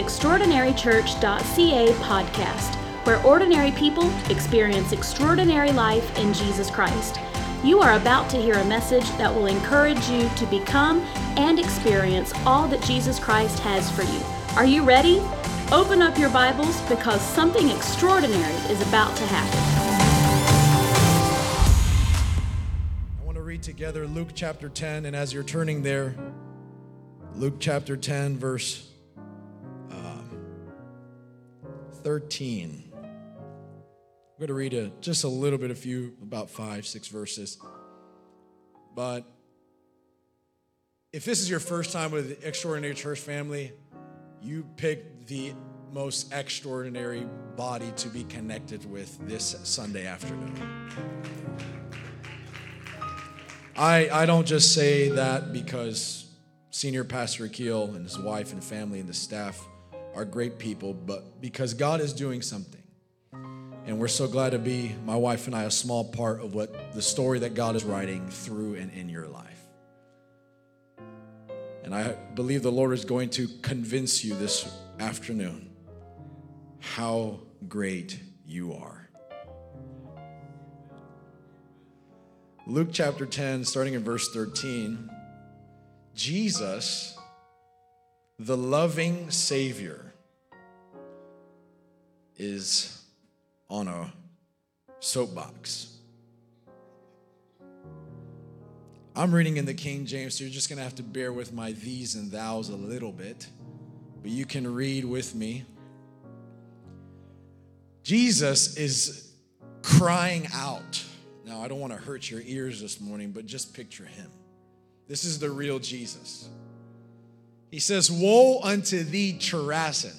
extraordinarychurch.ca podcast, where ordinary people experience extraordinary life in Jesus Christ. You are about to hear a message that will encourage you to become and experience all that Jesus Christ has for you. Are you ready? Open up your Bibles because something extraordinary is about to happen. I want to read together Luke chapter 10, and as you're turning there, Luke chapter 10, verse 13. I'm going to read a, just a little bit, a few, about five, six verses. But if this is your first time with the Extraordinary Church family, you picked the most extraordinary body to be connected with this Sunday afternoon. I, I don't just say that because Senior Pastor Akil and his wife and family and the staff are great people, but because God is doing something. And we're so glad to be, my wife and I, a small part of what the story that God is writing through and in your life. And I believe the Lord is going to convince you this afternoon how great you are. Luke chapter 10, starting in verse 13, Jesus, the loving Savior, is on a soapbox. I'm reading in the King James, so you're just going to have to bear with my these and thous a little bit, but you can read with me. Jesus is crying out. Now, I don't want to hurt your ears this morning, but just picture him. This is the real Jesus. He says, Woe unto thee, Chorazin!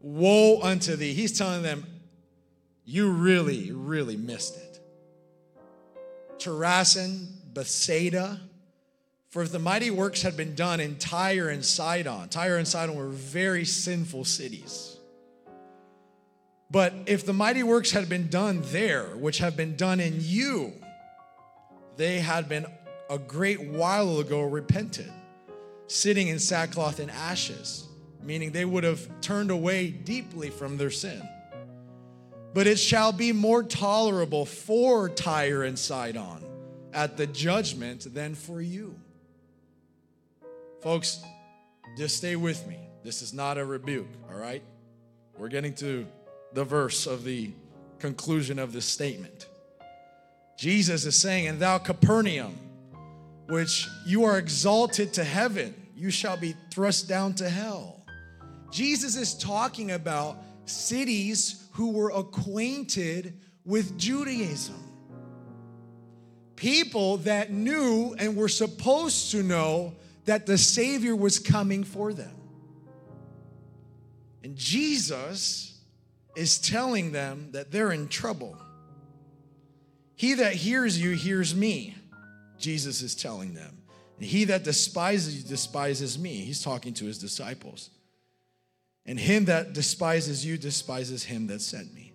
Woe unto thee. He's telling them, you really, really missed it. Chorazin, Bethsaida, for if the mighty works had been done in Tyre and Sidon, Tyre and Sidon were very sinful cities. But if the mighty works had been done there, which have been done in you, they had been a great while ago repented, sitting in sackcloth and ashes, meaning they would have turned away deeply from their sin but it shall be more tolerable for Tyre and Sidon at the judgment than for you. Folks, just stay with me. This is not a rebuke, all right? We're getting to the verse of the conclusion of this statement. Jesus is saying, And thou, Capernaum, which you are exalted to heaven, you shall be thrust down to hell. Jesus is talking about cities who were acquainted with Judaism. People that knew and were supposed to know that the Savior was coming for them. And Jesus is telling them that they're in trouble. He that hears you hears me, Jesus is telling them. And he that despises you despises me. He's talking to his disciples. And him that despises you despises him that sent me.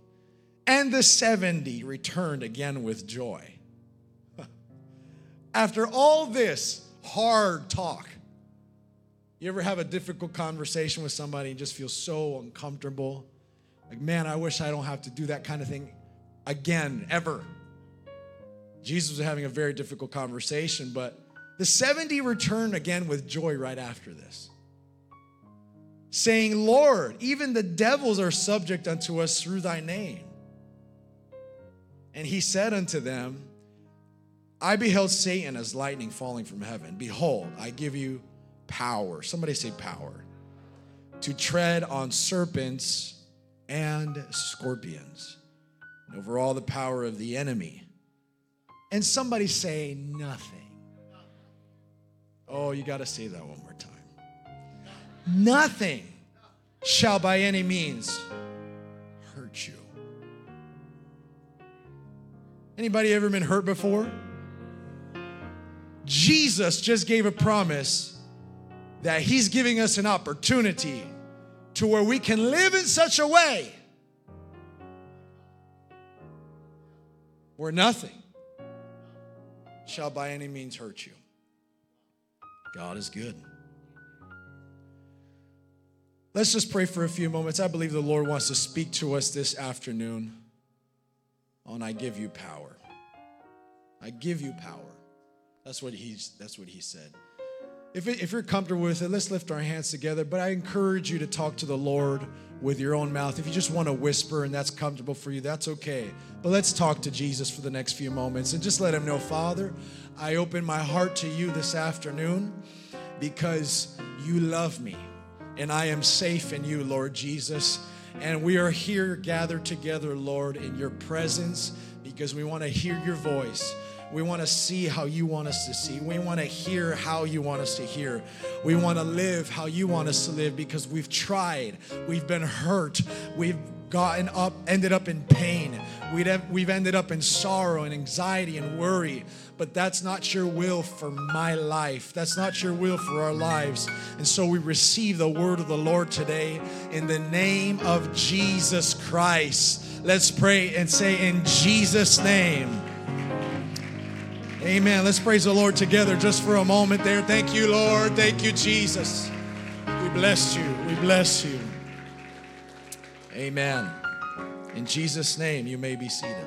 And the 70 returned again with joy. After all this hard talk, you ever have a difficult conversation with somebody and just feel so uncomfortable? Like, man, I wish I don't have to do that kind of thing again, ever. Jesus was having a very difficult conversation, but the 70 returned again with joy right after this saying, Lord, even the devils are subject unto us through thy name. And he said unto them, I beheld Satan as lightning falling from heaven. Behold, I give you power. Somebody say power. To tread on serpents and scorpions, and over all the power of the enemy. And somebody say nothing. Oh, you got to say that one more time nothing shall by any means hurt you. Anybody ever been hurt before? Jesus just gave a promise that he's giving us an opportunity to where we can live in such a way where nothing shall by any means hurt you. God is good. Let's just pray for a few moments. I believe the Lord wants to speak to us this afternoon on I give you power. I give you power. That's what he's that's what he said. If, it, if you're comfortable with it, let's lift our hands together. But I encourage you to talk to the Lord with your own mouth. If you just want to whisper and that's comfortable for you, that's okay. But let's talk to Jesus for the next few moments and just let him know, Father, I open my heart to you this afternoon because you love me and I am safe in you, Lord Jesus. And we are here gathered together, Lord, in your presence because we want to hear your voice. We want to see how you want us to see. We want to hear how you want us to hear. We want to live how you want us to live because we've tried. We've been hurt. We've gotten up, ended up in pain. We'd have, we've ended up in sorrow and anxiety and worry. But that's not your will for my life. That's not your will for our lives. And so we receive the word of the Lord today in the name of Jesus Christ. Let's pray and say, In Jesus' name. Amen. Let's praise the Lord together just for a moment there. Thank you, Lord. Thank you, Jesus. We bless you. We bless you. Amen. In Jesus' name, you may be seated.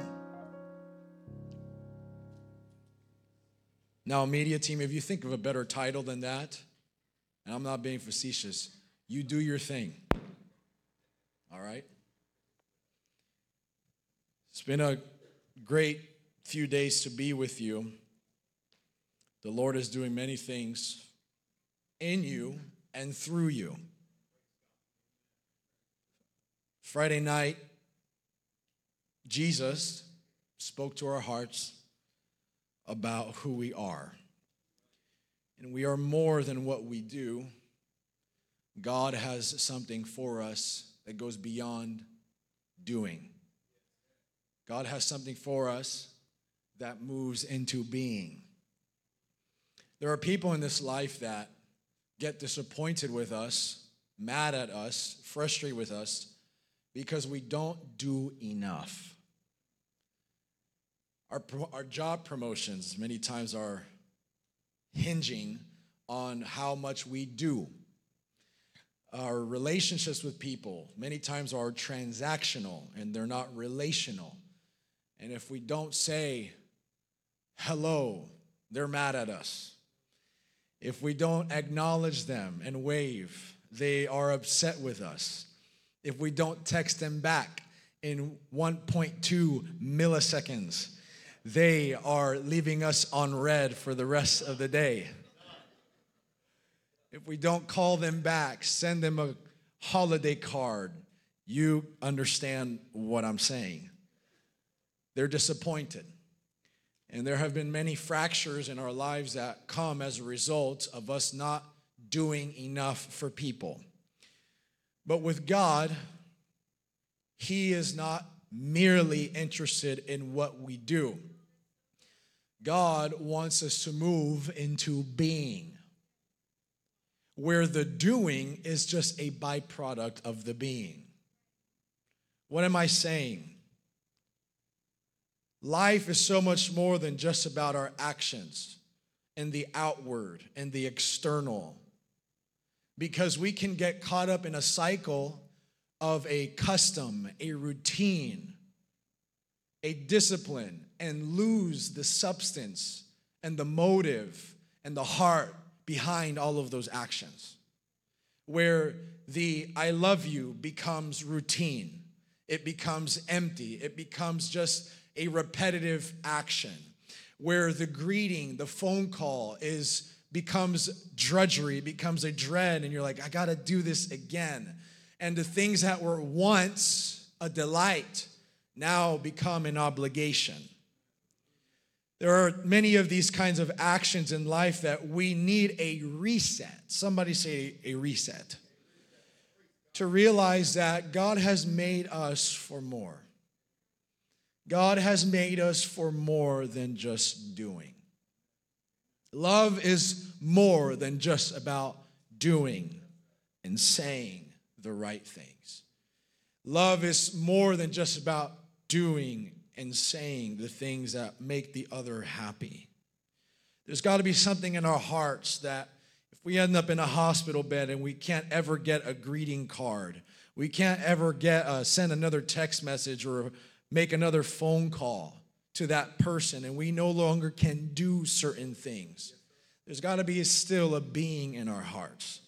Now, media team, if you think of a better title than that, and I'm not being facetious, you do your thing. All right? It's been a great few days to be with you. The Lord is doing many things in you and through you. Friday night, Jesus spoke to our hearts about who we are. And we are more than what we do. God has something for us that goes beyond doing. God has something for us that moves into being. There are people in this life that get disappointed with us, mad at us, frustrated with us because we don't do enough. Our, our job promotions many times are hinging on how much we do. Our relationships with people many times are transactional and they're not relational. And if we don't say hello, they're mad at us. If we don't acknowledge them and wave, they are upset with us. If we don't text them back in 1.2 milliseconds, they are leaving us on read for the rest of the day. If we don't call them back, send them a holiday card, you understand what I'm saying. They're disappointed. And there have been many fractures in our lives that come as a result of us not doing enough for people. But with God, He is not merely interested in what we do. God wants us to move into being, where the doing is just a byproduct of the being. What am I saying? Life is so much more than just about our actions and the outward and the external. Because we can get caught up in a cycle of a custom, a routine, a discipline, and lose the substance and the motive and the heart behind all of those actions. Where the I love you becomes routine, it becomes empty, it becomes just a repetitive action where the greeting, the phone call is becomes drudgery, becomes a dread and you're like I got to do this again. And the things that were once a delight now become an obligation. There are many of these kinds of actions in life that we need a reset. Somebody say a reset. To realize that God has made us for more. God has made us for more than just doing. Love is more than just about doing and saying the right things. Love is more than just about doing and saying the things that make the other happy. There's got to be something in our hearts that if we end up in a hospital bed and we can't ever get a greeting card, we can't ever get uh, send another text message or make another phone call to that person, and we no longer can do certain things. There's got to be still a being in our hearts.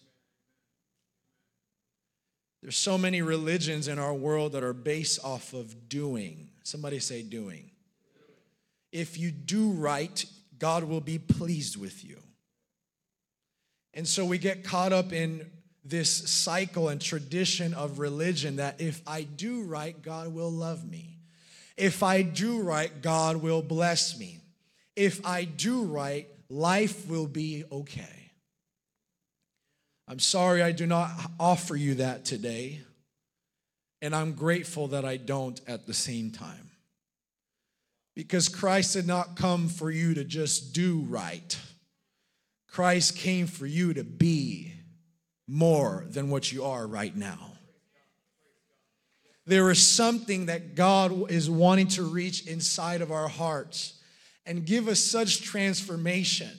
There's so many religions in our world that are based off of doing. Somebody say doing. If you do right, God will be pleased with you. And so we get caught up in this cycle and tradition of religion that if I do right, God will love me. If I do right, God will bless me. If I do right, life will be okay. I'm sorry I do not offer you that today, and I'm grateful that I don't at the same time. Because Christ did not come for you to just do right. Christ came for you to be more than what you are right now. There is something that God is wanting to reach inside of our hearts and give us such transformation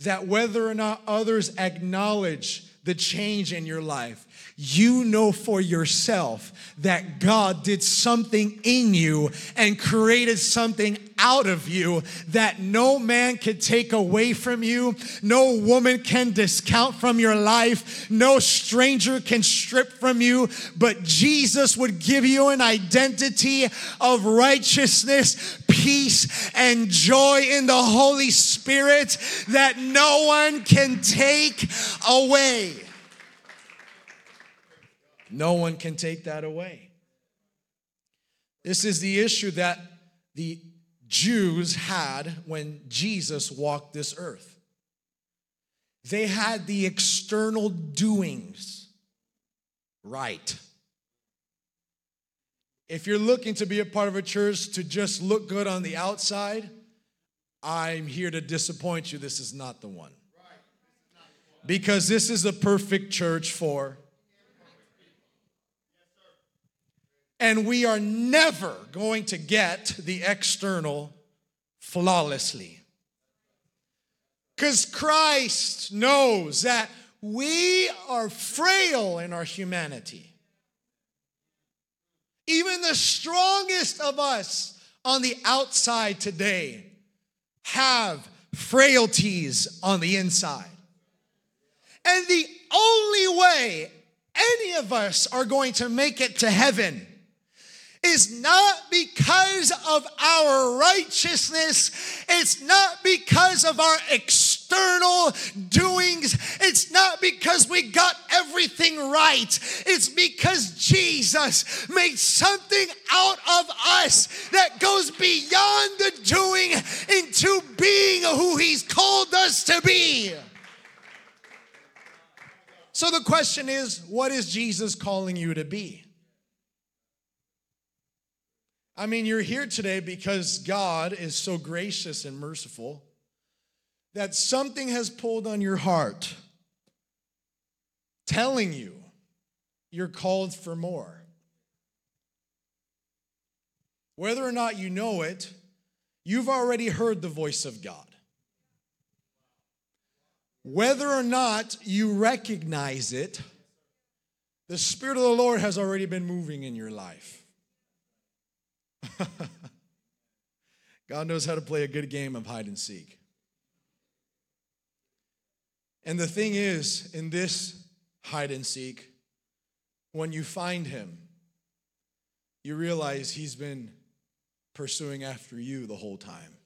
that whether or not others acknowledge the change in your life, you know for yourself that God did something in you and created something out of you that no man can take away from you, no woman can discount from your life, no stranger can strip from you, but Jesus would give you an identity of righteousness, peace, and joy in the Holy Spirit that no one can take away. No one can take that away. This is the issue that the Jews had when Jesus walked this earth. They had the external doings right. If you're looking to be a part of a church to just look good on the outside, I'm here to disappoint you. This is not the one. Because this is a perfect church for And we are never going to get the external flawlessly. Because Christ knows that we are frail in our humanity. Even the strongest of us on the outside today have frailties on the inside. And the only way any of us are going to make it to heaven is not because of our righteousness. It's not because of our external doings. It's not because we got everything right. It's because Jesus made something out of us that goes beyond the doing into being who He's called us to be. So the question is what is Jesus calling you to be? I mean, you're here today because God is so gracious and merciful that something has pulled on your heart telling you you're called for more. Whether or not you know it, you've already heard the voice of God. Whether or not you recognize it, the Spirit of the Lord has already been moving in your life. God knows how to play a good game of hide and seek. And the thing is, in this hide and seek, when you find him, you realize he's been pursuing after you the whole time.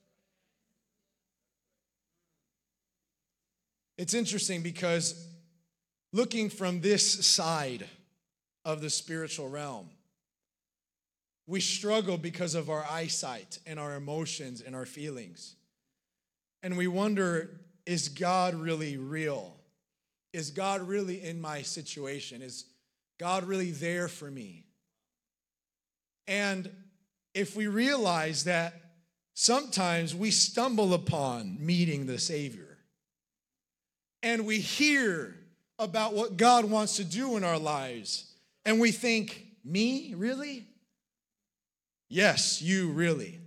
It's interesting because looking from this side of the spiritual realm, we struggle because of our eyesight and our emotions and our feelings. And we wonder is God really real? Is God really in my situation? Is God really there for me? And if we realize that sometimes we stumble upon meeting the Savior and we hear about what God wants to do in our lives, and we think, me, really? Yes, you really.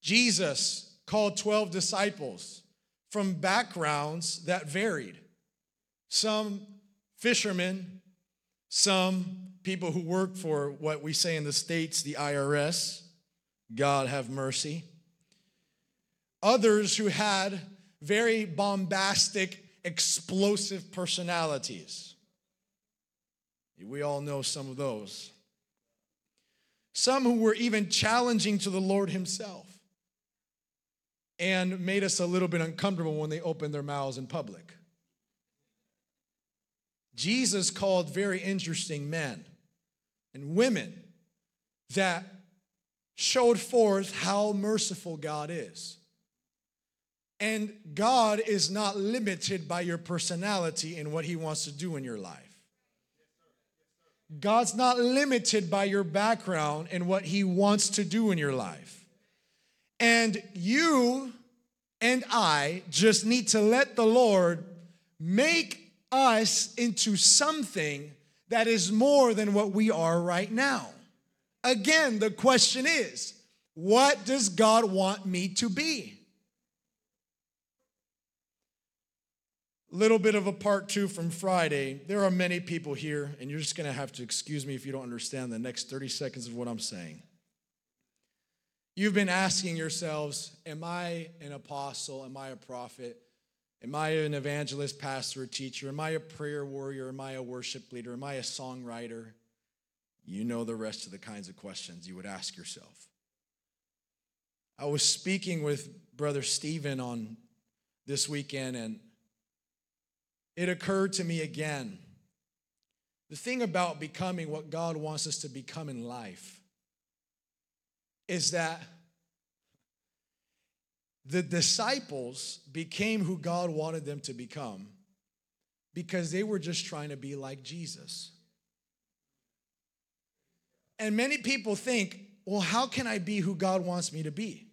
Jesus called 12 disciples from backgrounds that varied. Some fishermen, some people who work for what we say in the States, the IRS, God have mercy. Others who had very bombastic, explosive personalities. We all know some of those. Some who were even challenging to the Lord Himself and made us a little bit uncomfortable when they opened their mouths in public. Jesus called very interesting men and women that showed forth how merciful God is. And God is not limited by your personality and what He wants to do in your life. God's not limited by your background and what He wants to do in your life. And you and I just need to let the Lord make us into something that is more than what we are right now. Again, the question is what does God want me to be? Little bit of a part two from Friday. There are many people here, and you're just gonna have to excuse me if you don't understand the next 30 seconds of what I'm saying. You've been asking yourselves, Am I an apostle? Am I a prophet? Am I an evangelist, pastor, teacher? Am I a prayer warrior? Am I a worship leader? Am I a songwriter? You know the rest of the kinds of questions you would ask yourself. I was speaking with Brother Stephen on this weekend, and it occurred to me again the thing about becoming what God wants us to become in life is that the disciples became who God wanted them to become because they were just trying to be like Jesus. And many people think, well, how can I be who God wants me to be?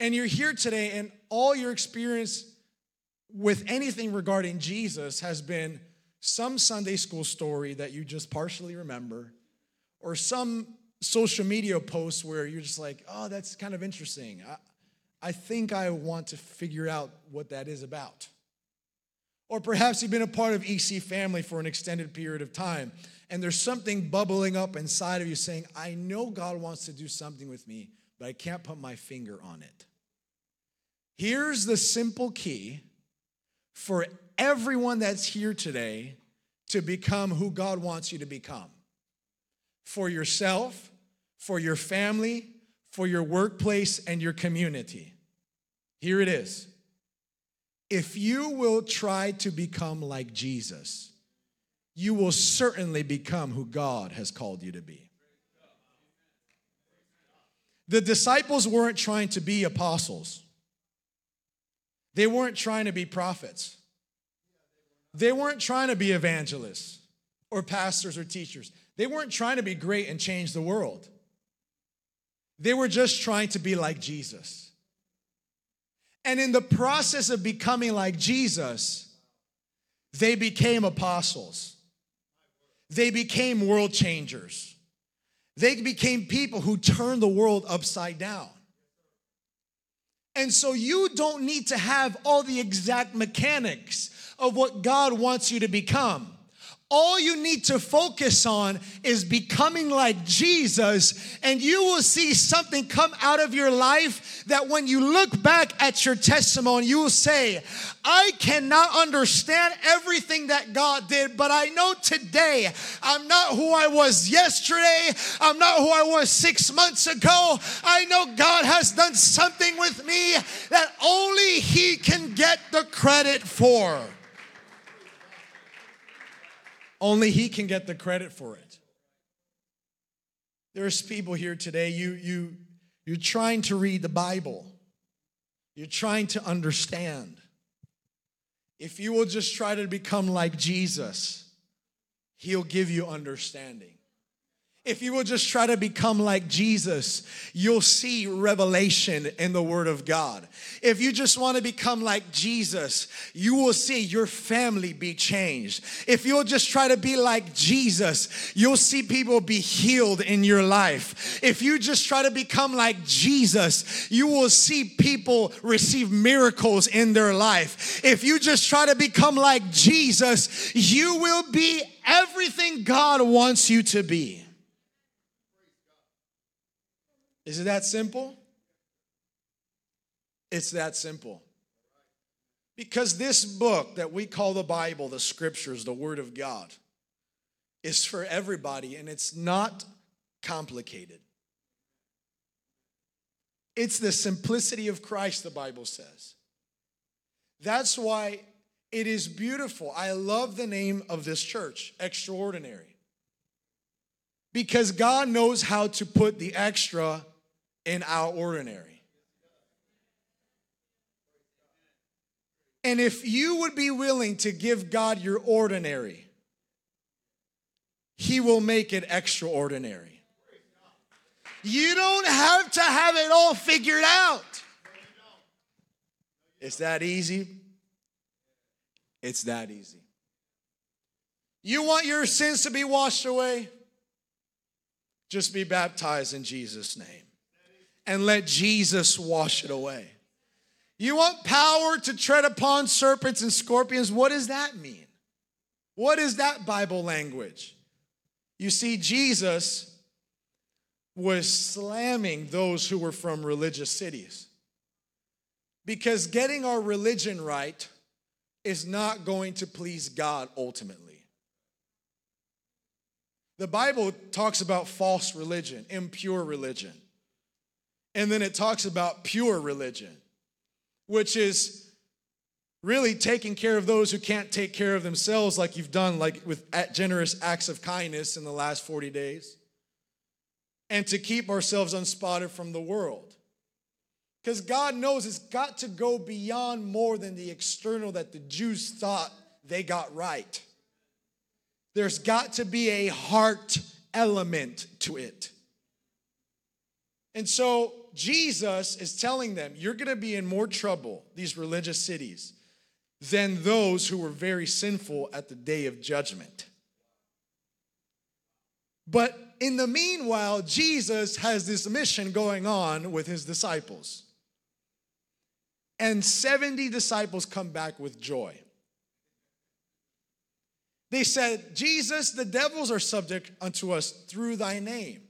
And you're here today, and all your experience with anything regarding Jesus has been some Sunday school story that you just partially remember, or some social media post where you're just like, oh, that's kind of interesting. I, I think I want to figure out what that is about. Or perhaps you've been a part of EC family for an extended period of time, and there's something bubbling up inside of you saying, I know God wants to do something with me, but I can't put my finger on it. Here's the simple key for everyone that's here today to become who God wants you to become for yourself, for your family, for your workplace, and your community. Here it is. If you will try to become like Jesus, you will certainly become who God has called you to be. The disciples weren't trying to be apostles. They weren't trying to be prophets. They weren't trying to be evangelists or pastors or teachers. They weren't trying to be great and change the world. They were just trying to be like Jesus. And in the process of becoming like Jesus, they became apostles. They became world changers. They became people who turned the world upside down. And so you don't need to have all the exact mechanics of what God wants you to become. All you need to focus on is becoming like Jesus, and you will see something come out of your life that when you look back at your testimony, you will say, I cannot understand everything that God did, but I know today I'm not who I was yesterday. I'm not who I was six months ago. I know God has done something with me that only He can get the credit for. Only He can get the credit for it. There's people here today, you, you, you're trying to read the Bible, you're trying to understand. If you will just try to become like Jesus, He'll give you understanding. If you will just try to become like Jesus, you'll see revelation in the Word of God. If you just want to become like Jesus, you will see your family be changed. If you'll just try to be like Jesus, you'll see people be healed in your life. If you just try to become like Jesus, you will see people receive miracles in their life. If you just try to become like Jesus, you will be everything God wants you to be. Is it that simple? It's that simple. Because this book that we call the Bible, the scriptures, the Word of God, is for everybody and it's not complicated. It's the simplicity of Christ, the Bible says. That's why it is beautiful. I love the name of this church, Extraordinary. Because God knows how to put the extra in our ordinary. And if you would be willing to give God your ordinary, He will make it extraordinary. You don't have to have it all figured out. It's that easy. It's that easy. You want your sins to be washed away? Just be baptized in Jesus' name and let Jesus wash it away. You want power to tread upon serpents and scorpions? What does that mean? What is that Bible language? You see, Jesus was slamming those who were from religious cities. Because getting our religion right is not going to please God ultimately. The Bible talks about false religion, impure religion. And then it talks about pure religion, which is really taking care of those who can't take care of themselves, like you've done, like with generous acts of kindness in the last 40 days, and to keep ourselves unspotted from the world. Because God knows it's got to go beyond more than the external that the Jews thought they got right. There's got to be a heart element to it. And so Jesus is telling them, you're going to be in more trouble, these religious cities, than those who were very sinful at the day of judgment. But in the meanwhile, Jesus has this mission going on with his disciples. And 70 disciples come back with joy. They said, Jesus, the devils are subject unto us through thy name.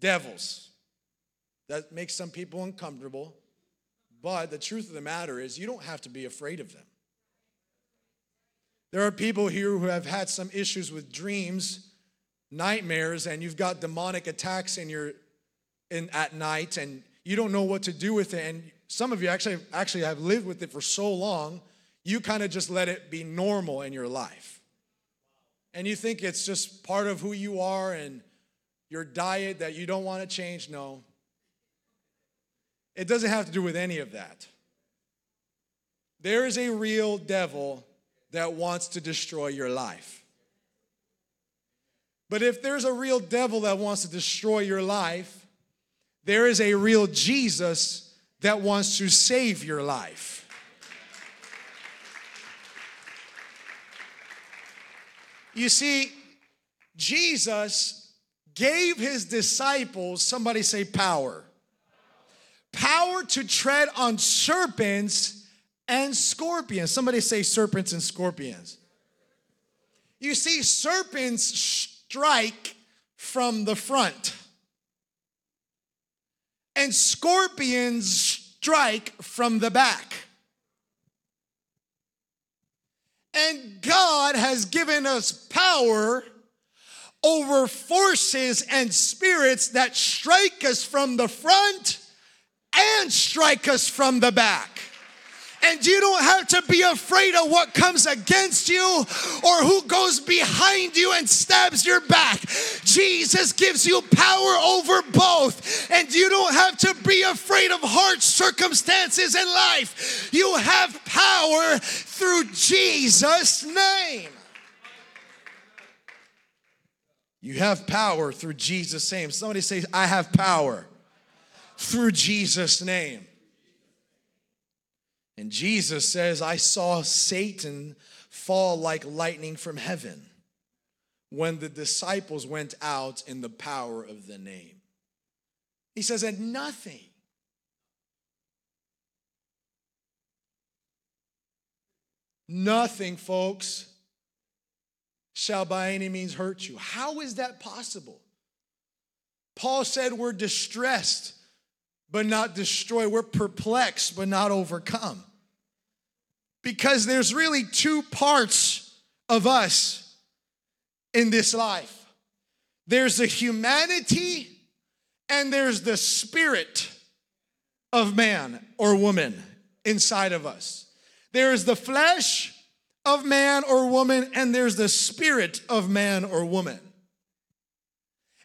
Devils. That makes some people uncomfortable. But the truth of the matter is, you don't have to be afraid of them. There are people here who have had some issues with dreams, nightmares, and you've got demonic attacks in your in at night, and you don't know what to do with it. And some of you actually actually have lived with it for so long, you kind of just let it be normal in your life. And you think it's just part of who you are and your diet that you don't want to change. No, it doesn't have to do with any of that. There is a real devil that wants to destroy your life. But if there's a real devil that wants to destroy your life, there is a real Jesus that wants to save your life. You see, Jesus gave his disciples, somebody say power power to tread on serpents and scorpions. Somebody say serpents and scorpions. You see, serpents strike from the front, and scorpions strike from the back. And God has given us power over forces and spirits that strike us from the front and strike us from the back. And you don't have to be afraid of what comes against you or who goes behind you and stabs your back. Jesus gives you power over both. And you don't have to be afraid of hard circumstances in life. You have power through Jesus' name. You have power through Jesus' name. Somebody say, I have power through Jesus' name. And Jesus says, I saw Satan fall like lightning from heaven when the disciples went out in the power of the name. He says, and nothing. Nothing, folks, shall by any means hurt you. How is that possible? Paul said we're distressed, but not destroyed. We're perplexed, but not overcome. Because there's really two parts of us in this life there's the humanity and there's the spirit of man or woman inside of us. There is the flesh of man or woman, and there's the spirit of man or woman.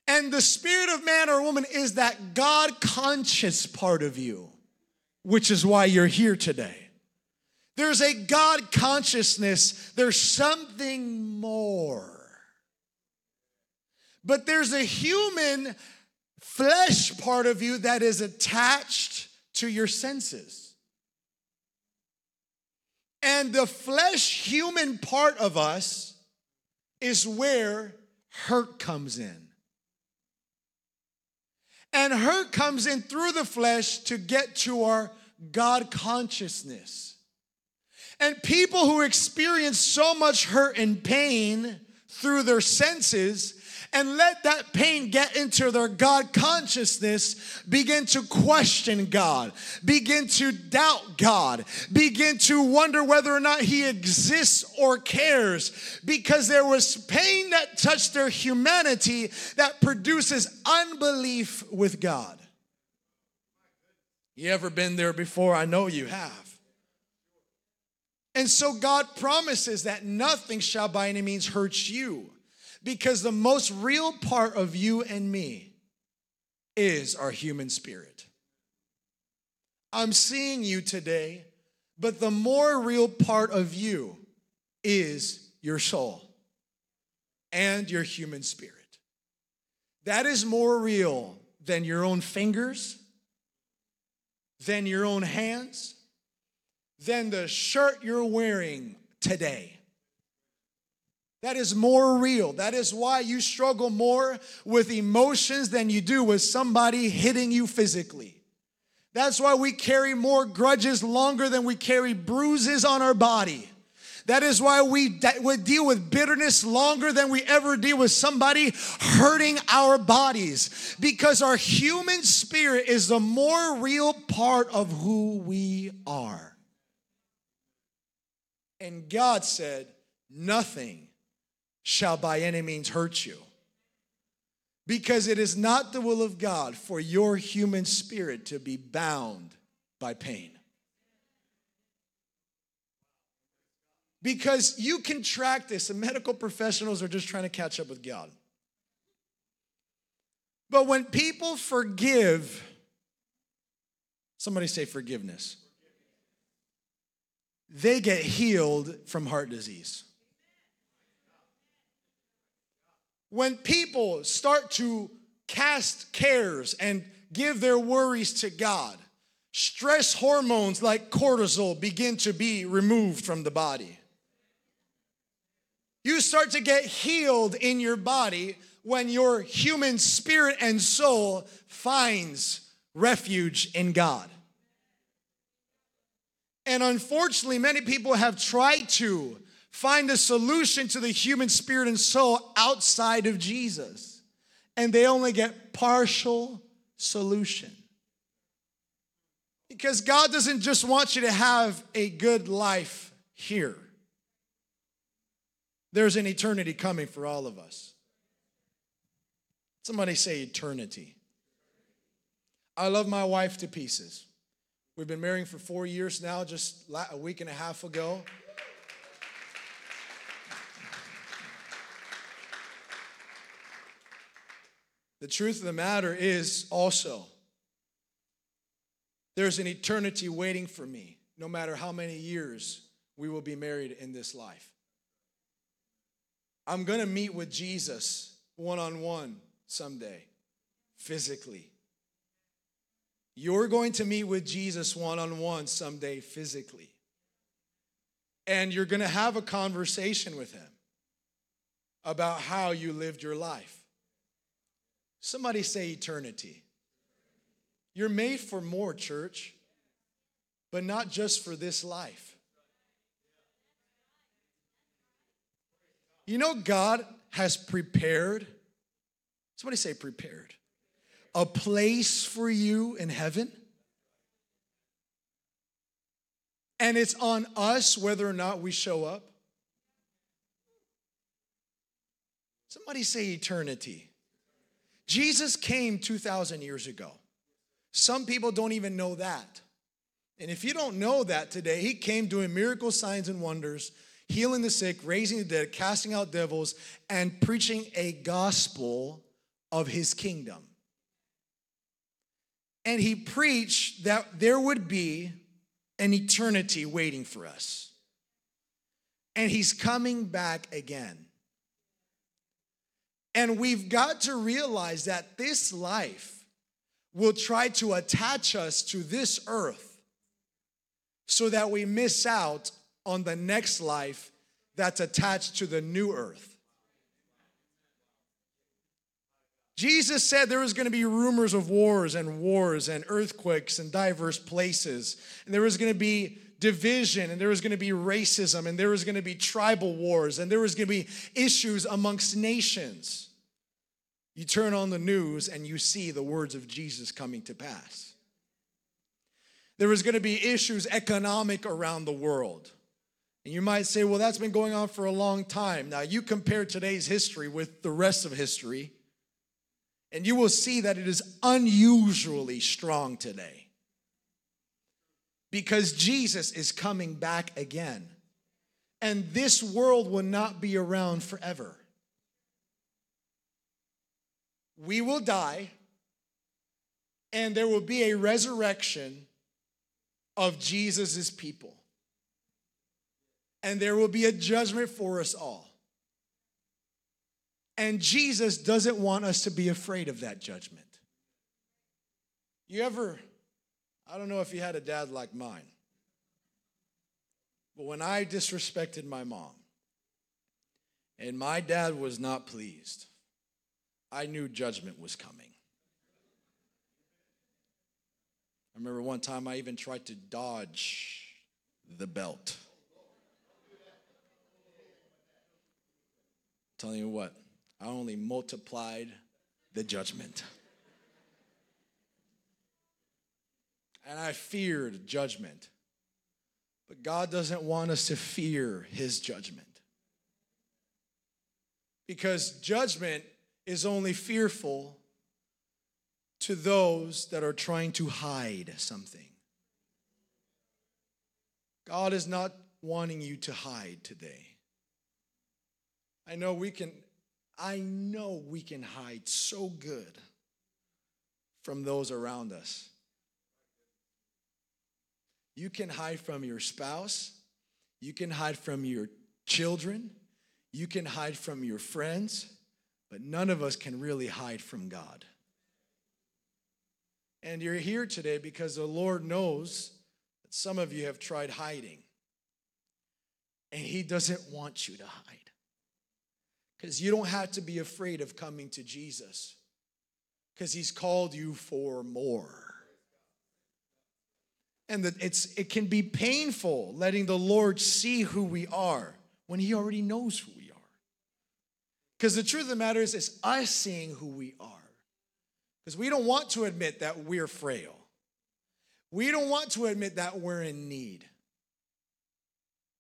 And the spirit of man or woman is that God conscious part of you, which is why you're here today. There's a God consciousness, there's something more. But there's a human flesh part of you that is attached to your senses. And the flesh human part of us is where hurt comes in. And hurt comes in through the flesh to get to our God consciousness. And people who experience so much hurt and pain through their senses and let that pain get into their God consciousness, begin to question God, begin to doubt God, begin to wonder whether or not He exists or cares, because there was pain that touched their humanity that produces unbelief with God. You ever been there before? I know you have. And so God promises that nothing shall by any means hurt you. Because the most real part of you and me is our human spirit. I'm seeing you today, but the more real part of you is your soul and your human spirit. That is more real than your own fingers, than your own hands, than the shirt you're wearing today. That is more real. That is why you struggle more with emotions than you do with somebody hitting you physically. That's why we carry more grudges longer than we carry bruises on our body. That is why we, we deal with bitterness longer than we ever deal with somebody hurting our bodies. Because our human spirit is the more real part of who we are. And God said, Nothing shall by any means hurt you. Because it is not the will of God for your human spirit to be bound by pain. Because you can track this, and medical professionals are just trying to catch up with God. But when people forgive, somebody say forgiveness, they get healed from heart disease. When people start to cast cares and give their worries to God, stress hormones like cortisol begin to be removed from the body. You start to get healed in your body when your human spirit and soul finds refuge in God. And unfortunately, many people have tried to find a solution to the human spirit and soul outside of Jesus. And they only get partial solution. Because God doesn't just want you to have a good life here. There's an eternity coming for all of us. Somebody say eternity. I love my wife to pieces. We've been married for four years now, just a week and a half ago. The truth of the matter is also there's an eternity waiting for me, no matter how many years we will be married in this life. I'm gonna meet with Jesus one on one someday, physically. You're going to meet with Jesus one on one someday, physically. And you're to have a conversation with him about how you lived your life. Somebody say eternity. You're made for more, church, but not just for this life. You know, God has prepared, somebody say prepared, a place for you in heaven. And it's on us whether or not we show up. Somebody say eternity. Jesus came 2,000 years ago. Some people don't even know that. And if you don't know that today, he came doing miracle signs and wonders, healing the sick, raising the dead, casting out devils, and preaching a gospel of his kingdom. And he preached that there would be an eternity waiting for us. And he's coming back again. And we've got to realize that this life will try to attach us to this earth so that we miss out on the next life that's attached to the new earth. Jesus said there was going to be rumors of wars and wars and earthquakes in diverse places. And there was going to be division and there was going to be racism and there was going to be tribal wars and there was going to be issues amongst nations. You turn on the news and you see the words of Jesus coming to pass. There was going to be issues economic around the world. And you might say, well, that's been going on for a long time. Now, you compare today's history with the rest of history, and you will see that it is unusually strong today. Because Jesus is coming back again. And this world will not be around forever. We will die, and there will be a resurrection of Jesus' people. And there will be a judgment for us all. And Jesus doesn't want us to be afraid of that judgment. You ever, I don't know if you had a dad like mine, but when I disrespected my mom and my dad was not pleased, I knew judgment was coming. I remember one time I even tried to dodge the belt. telling you what, I only multiplied the judgment. And I feared judgment. But God doesn't want us to fear his judgment. Because judgment is only fearful to those that are trying to hide something. God is not wanting you to hide today. I know we can I know we can hide so good from those around us. You can hide from your spouse, you can hide from your children, you can hide from your friends, but none of us can really hide from God. And you're here today because the Lord knows that some of you have tried hiding. And He doesn't want you to hide. Because you don't have to be afraid of coming to Jesus, because He's called you for more. And that it's it can be painful letting the Lord see who we are when He already knows who we are. Because the truth of the matter is, it's us seeing who we are. Because we don't want to admit that we're frail. We don't want to admit that we're in need.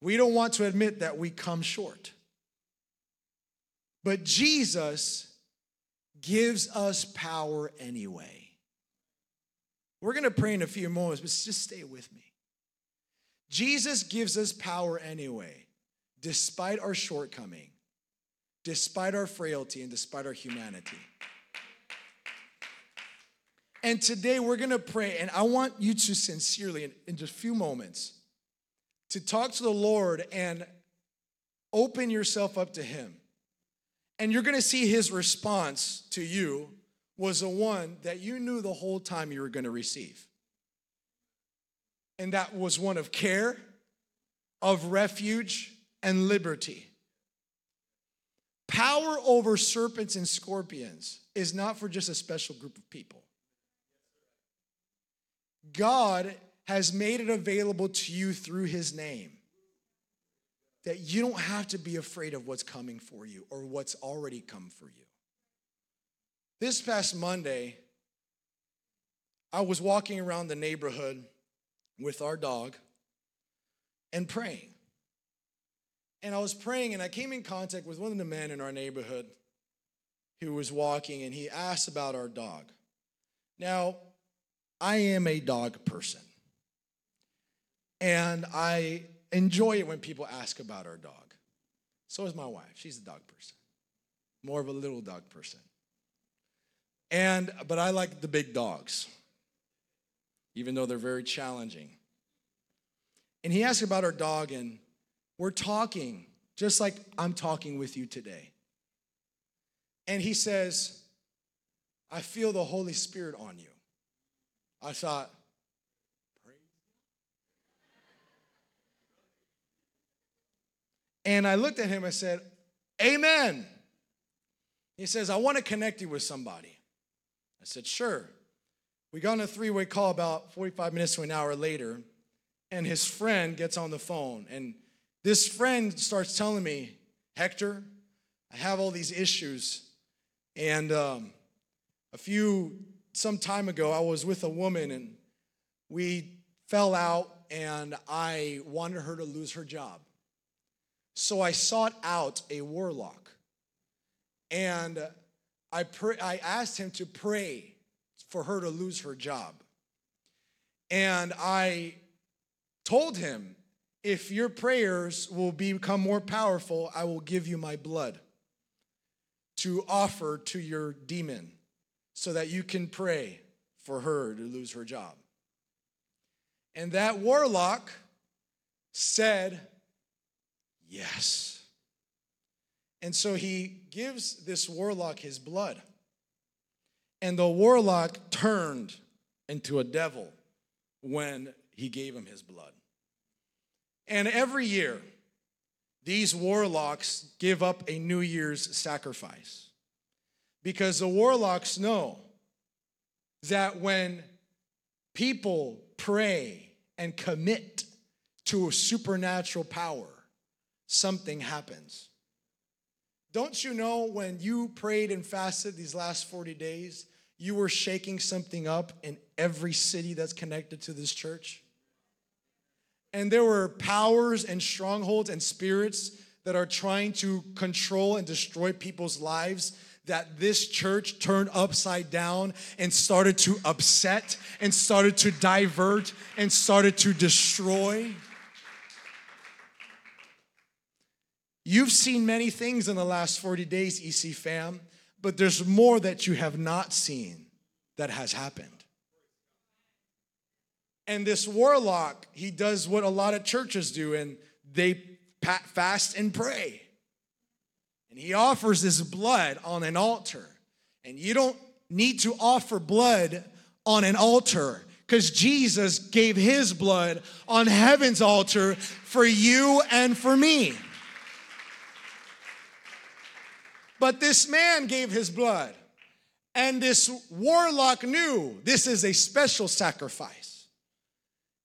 We don't want to admit that we come short. But Jesus gives us power anyway. We're going to pray in a few moments, but just stay with me. Jesus gives us power anyway, despite our shortcoming, despite our frailty, and despite our humanity. And today we're going to pray, and I want you to sincerely, in, in just a few moments, to talk to the Lord and open yourself up to Him And you're going to see his response to you was the one that you knew the whole time you were going to receive. And that was one of care, of refuge, and liberty. Power over serpents and scorpions is not for just a special group of people. God has made it available to you through his name that you don't have to be afraid of what's coming for you or what's already come for you. This past Monday, I was walking around the neighborhood with our dog and praying. And I was praying, and I came in contact with one of the men in our neighborhood who was walking, and he asked about our dog. Now, I am a dog person. And I enjoy it when people ask about our dog. So is my wife. She's a dog person, more of a little dog person. And, but I like the big dogs, even though they're very challenging. And he asked about our dog, and we're talking just like I'm talking with you today. And he says, I feel the Holy Spirit on you. I thought, And I looked at him and said, Amen. He says, I want to connect you with somebody. Said, Sure. We got on a three way call about 45 minutes to an hour later, and his friend gets on the phone. And this friend starts telling me, Hector, I have all these issues. And um, a few, some time ago, I was with a woman and we fell out, and I wanted her to lose her job. So I sought out a warlock. And I, pray, I asked him to pray for her to lose her job. And I told him, if your prayers will become more powerful, I will give you my blood to offer to your demon so that you can pray for her to lose her job. And that warlock said, Yes. And so he gives this warlock his blood. And the warlock turned into a devil when he gave him his blood. And every year, these warlocks give up a New Year's sacrifice because the warlocks know that when people pray and commit to a supernatural power, something happens. Don't you know when you prayed and fasted these last 40 days, you were shaking something up in every city that's connected to this church? And there were powers and strongholds and spirits that are trying to control and destroy people's lives that this church turned upside down and started to upset and started to divert and started to destroy. You've seen many things in the last 40 days, EC fam, but there's more that you have not seen that has happened. And this warlock, he does what a lot of churches do, and they fast and pray. And he offers his blood on an altar. And you don't need to offer blood on an altar because Jesus gave his blood on heaven's altar for you and for me. But this man gave his blood. And this warlock knew this is a special sacrifice.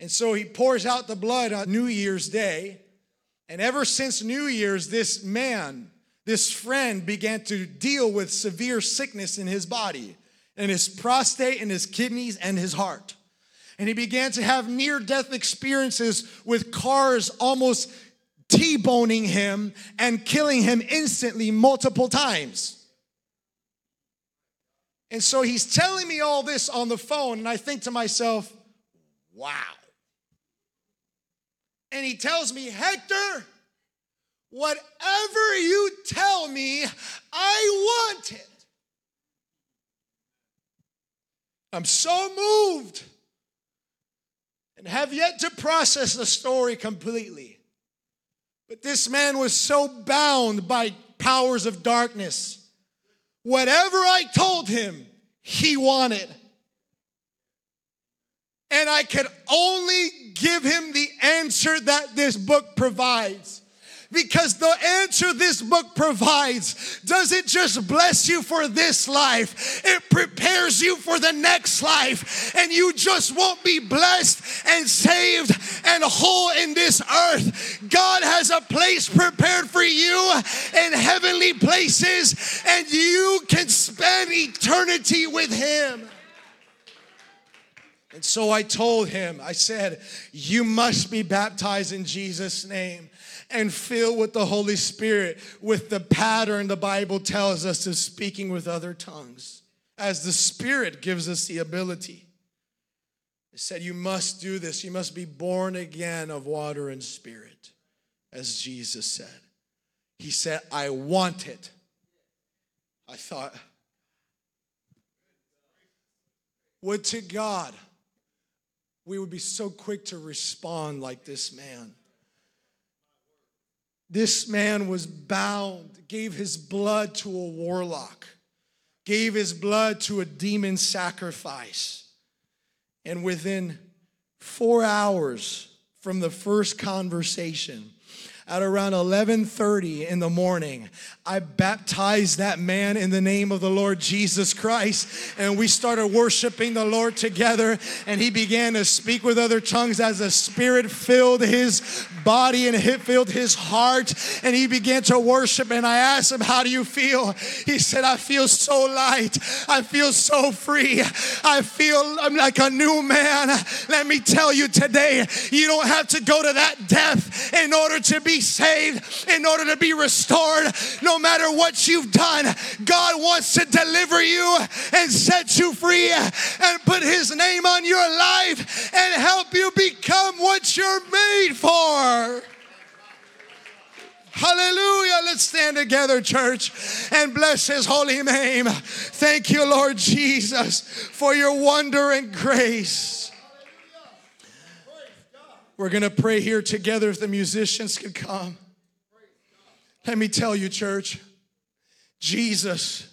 And so he pours out the blood on New Year's Day. And ever since New Year's, this man, this friend, began to deal with severe sickness in his body, in his prostate, in his kidneys, and his heart. And he began to have near death experiences with cars almost T boning him and killing him instantly multiple times. And so he's telling me all this on the phone, and I think to myself, wow. And he tells me, Hector, whatever you tell me, I want it. I'm so moved and have yet to process the story completely. But this man was so bound by powers of darkness. Whatever I told him, he wanted. And I could only give him the answer that this book provides because the answer this book provides doesn't just bless you for this life, it prepares you for the next life. And you just won't be blessed and saved and whole in this earth. God has a place prepared for you in heavenly places, and you can spend eternity with Him. And so I told him, I said, You must be baptized in Jesus' name and filled with the Holy Spirit with the pattern the Bible tells us of speaking with other tongues, as the Spirit gives us the ability. It said, You must do this. You must be born again of water and spirit, as Jesus said. He said, I want it. I thought, would to God we would be so quick to respond like this man. This man was bound, gave his blood to a warlock, gave his blood to a demon sacrifice. And within four hours from the first conversation, at around 11:30 in the morning. I baptized that man in the name of the Lord Jesus Christ and we started worshiping the Lord together and he began to speak with other tongues as the spirit filled his body and it filled his heart and he began to worship and I asked him how do you feel? He said I feel so light. I feel so free. I feel I'm like a new man. Let me tell you today, you don't have to go to that depth in order to be saved, in order to be restored. No matter what you've done, God wants to deliver you and set you free and put His name on your life and help you become what you're made for. Hallelujah. Let's stand together, church, and bless his holy name. Thank you, Lord Jesus, for your wonder and grace. We're going to pray here together if the musicians could come. Let me tell you, church, Jesus,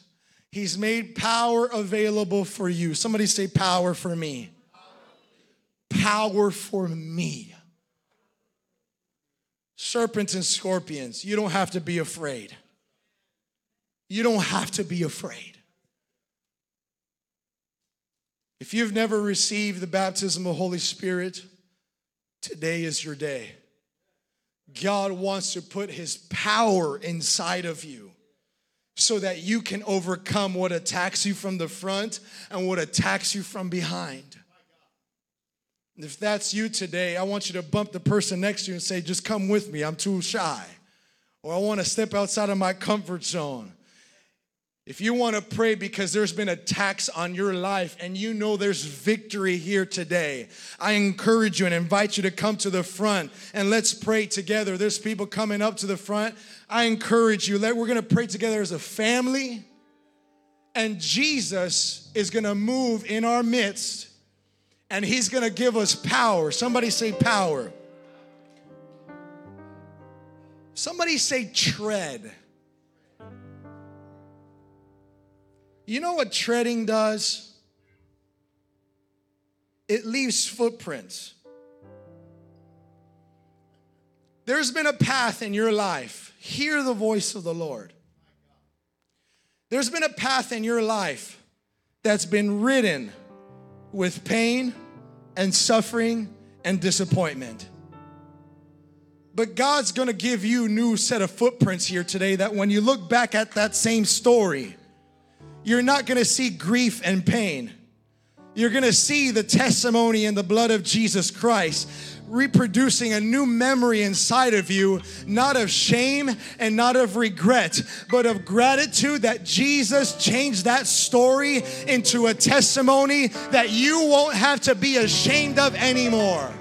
He's made power available for you. Somebody say, Power for me. Power for me. Serpents and scorpions, you don't have to be afraid. You don't have to be afraid. If you've never received the baptism of Holy Spirit, Today is your day. God wants to put his power inside of you so that you can overcome what attacks you from the front and what attacks you from behind. If that's you today, I want you to bump the person next to you and say, Just come with me, I'm too shy. Or I want to step outside of my comfort zone. If you want to pray because there's been attacks on your life and you know there's victory here today, I encourage you and invite you to come to the front and let's pray together. There's people coming up to the front. I encourage you. We're going to pray together as a family, and Jesus is going to move in our midst and he's going to give us power. Somebody say power. Somebody say tread. You know what treading does? It leaves footprints. There's been a path in your life. Hear the voice of the Lord. There's been a path in your life that's been ridden with pain and suffering and disappointment. But God's gonna give you new set of footprints here today that when you look back at that same story, you're not gonna see grief and pain. You're gonna see the testimony in the blood of Jesus Christ reproducing a new memory inside of you, not of shame and not of regret, but of gratitude that Jesus changed that story into a testimony that you won't have to be ashamed of anymore.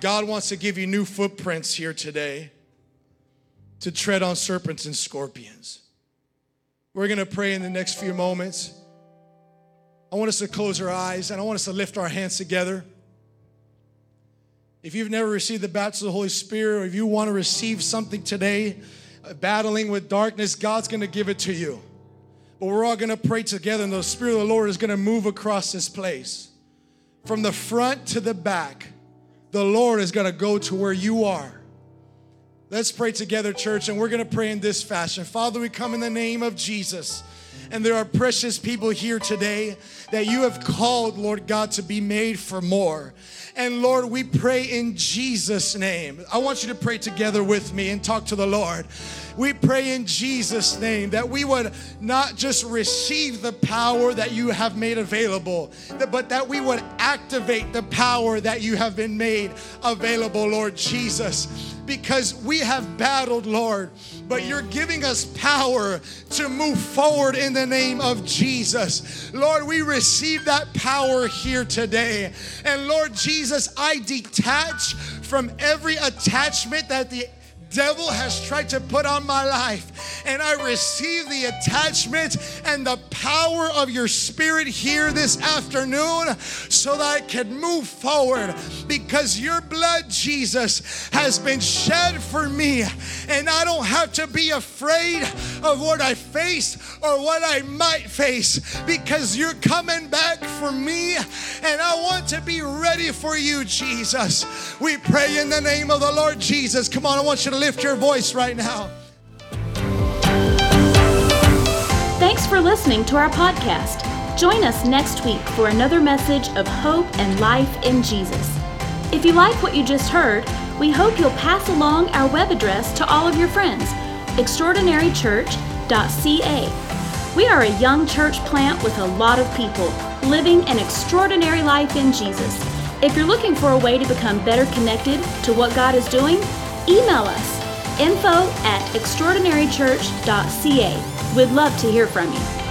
God wants to give you new footprints here today to tread on serpents and scorpions. We're going to pray in the next few moments. I want us to close our eyes and I want us to lift our hands together. If you've never received the baptism of the Holy Spirit, or if you want to receive something today, uh, battling with darkness, God's going to give it to you. But we're all going to pray together, and the Spirit of the Lord is going to move across this place. From the front to the back, the Lord is going to go to where you are. Let's pray together, church, and we're going to pray in this fashion. Father, we come in the name of Jesus. And there are precious people here today that you have called, Lord God, to be made for more. And Lord, we pray in Jesus' name. I want you to pray together with me and talk to the Lord. We pray in Jesus' name that we would not just receive the power that you have made available, but that we would activate the power that you have been made available, Lord Jesus. Because we have battled, Lord but you're giving us power to move forward in the name of Jesus. Lord, we receive that power here today. And Lord Jesus, I detach from every attachment that the devil has tried to put on my life. And I receive the attachment and the power of your spirit here this afternoon so that I can move forward because your blood, Jesus, has been shed for me. And I don't have to be afraid of what I face or what I might face because you're coming back for me. And I want to be ready for you, Jesus. We pray in the name of the Lord Jesus. Come on, I want you to lift your voice right now. Thanks for listening to our podcast. Join us next week for another message of hope and life in Jesus. If you like what you just heard, we hope you'll pass along our web address to all of your friends extraordinarychurch.ca. We are a young church plant with a lot of people living an extraordinary life in Jesus. If you're looking for a way to become better connected to what God is doing, email us info at extraordinarychurch.ca. We'd love to hear from you.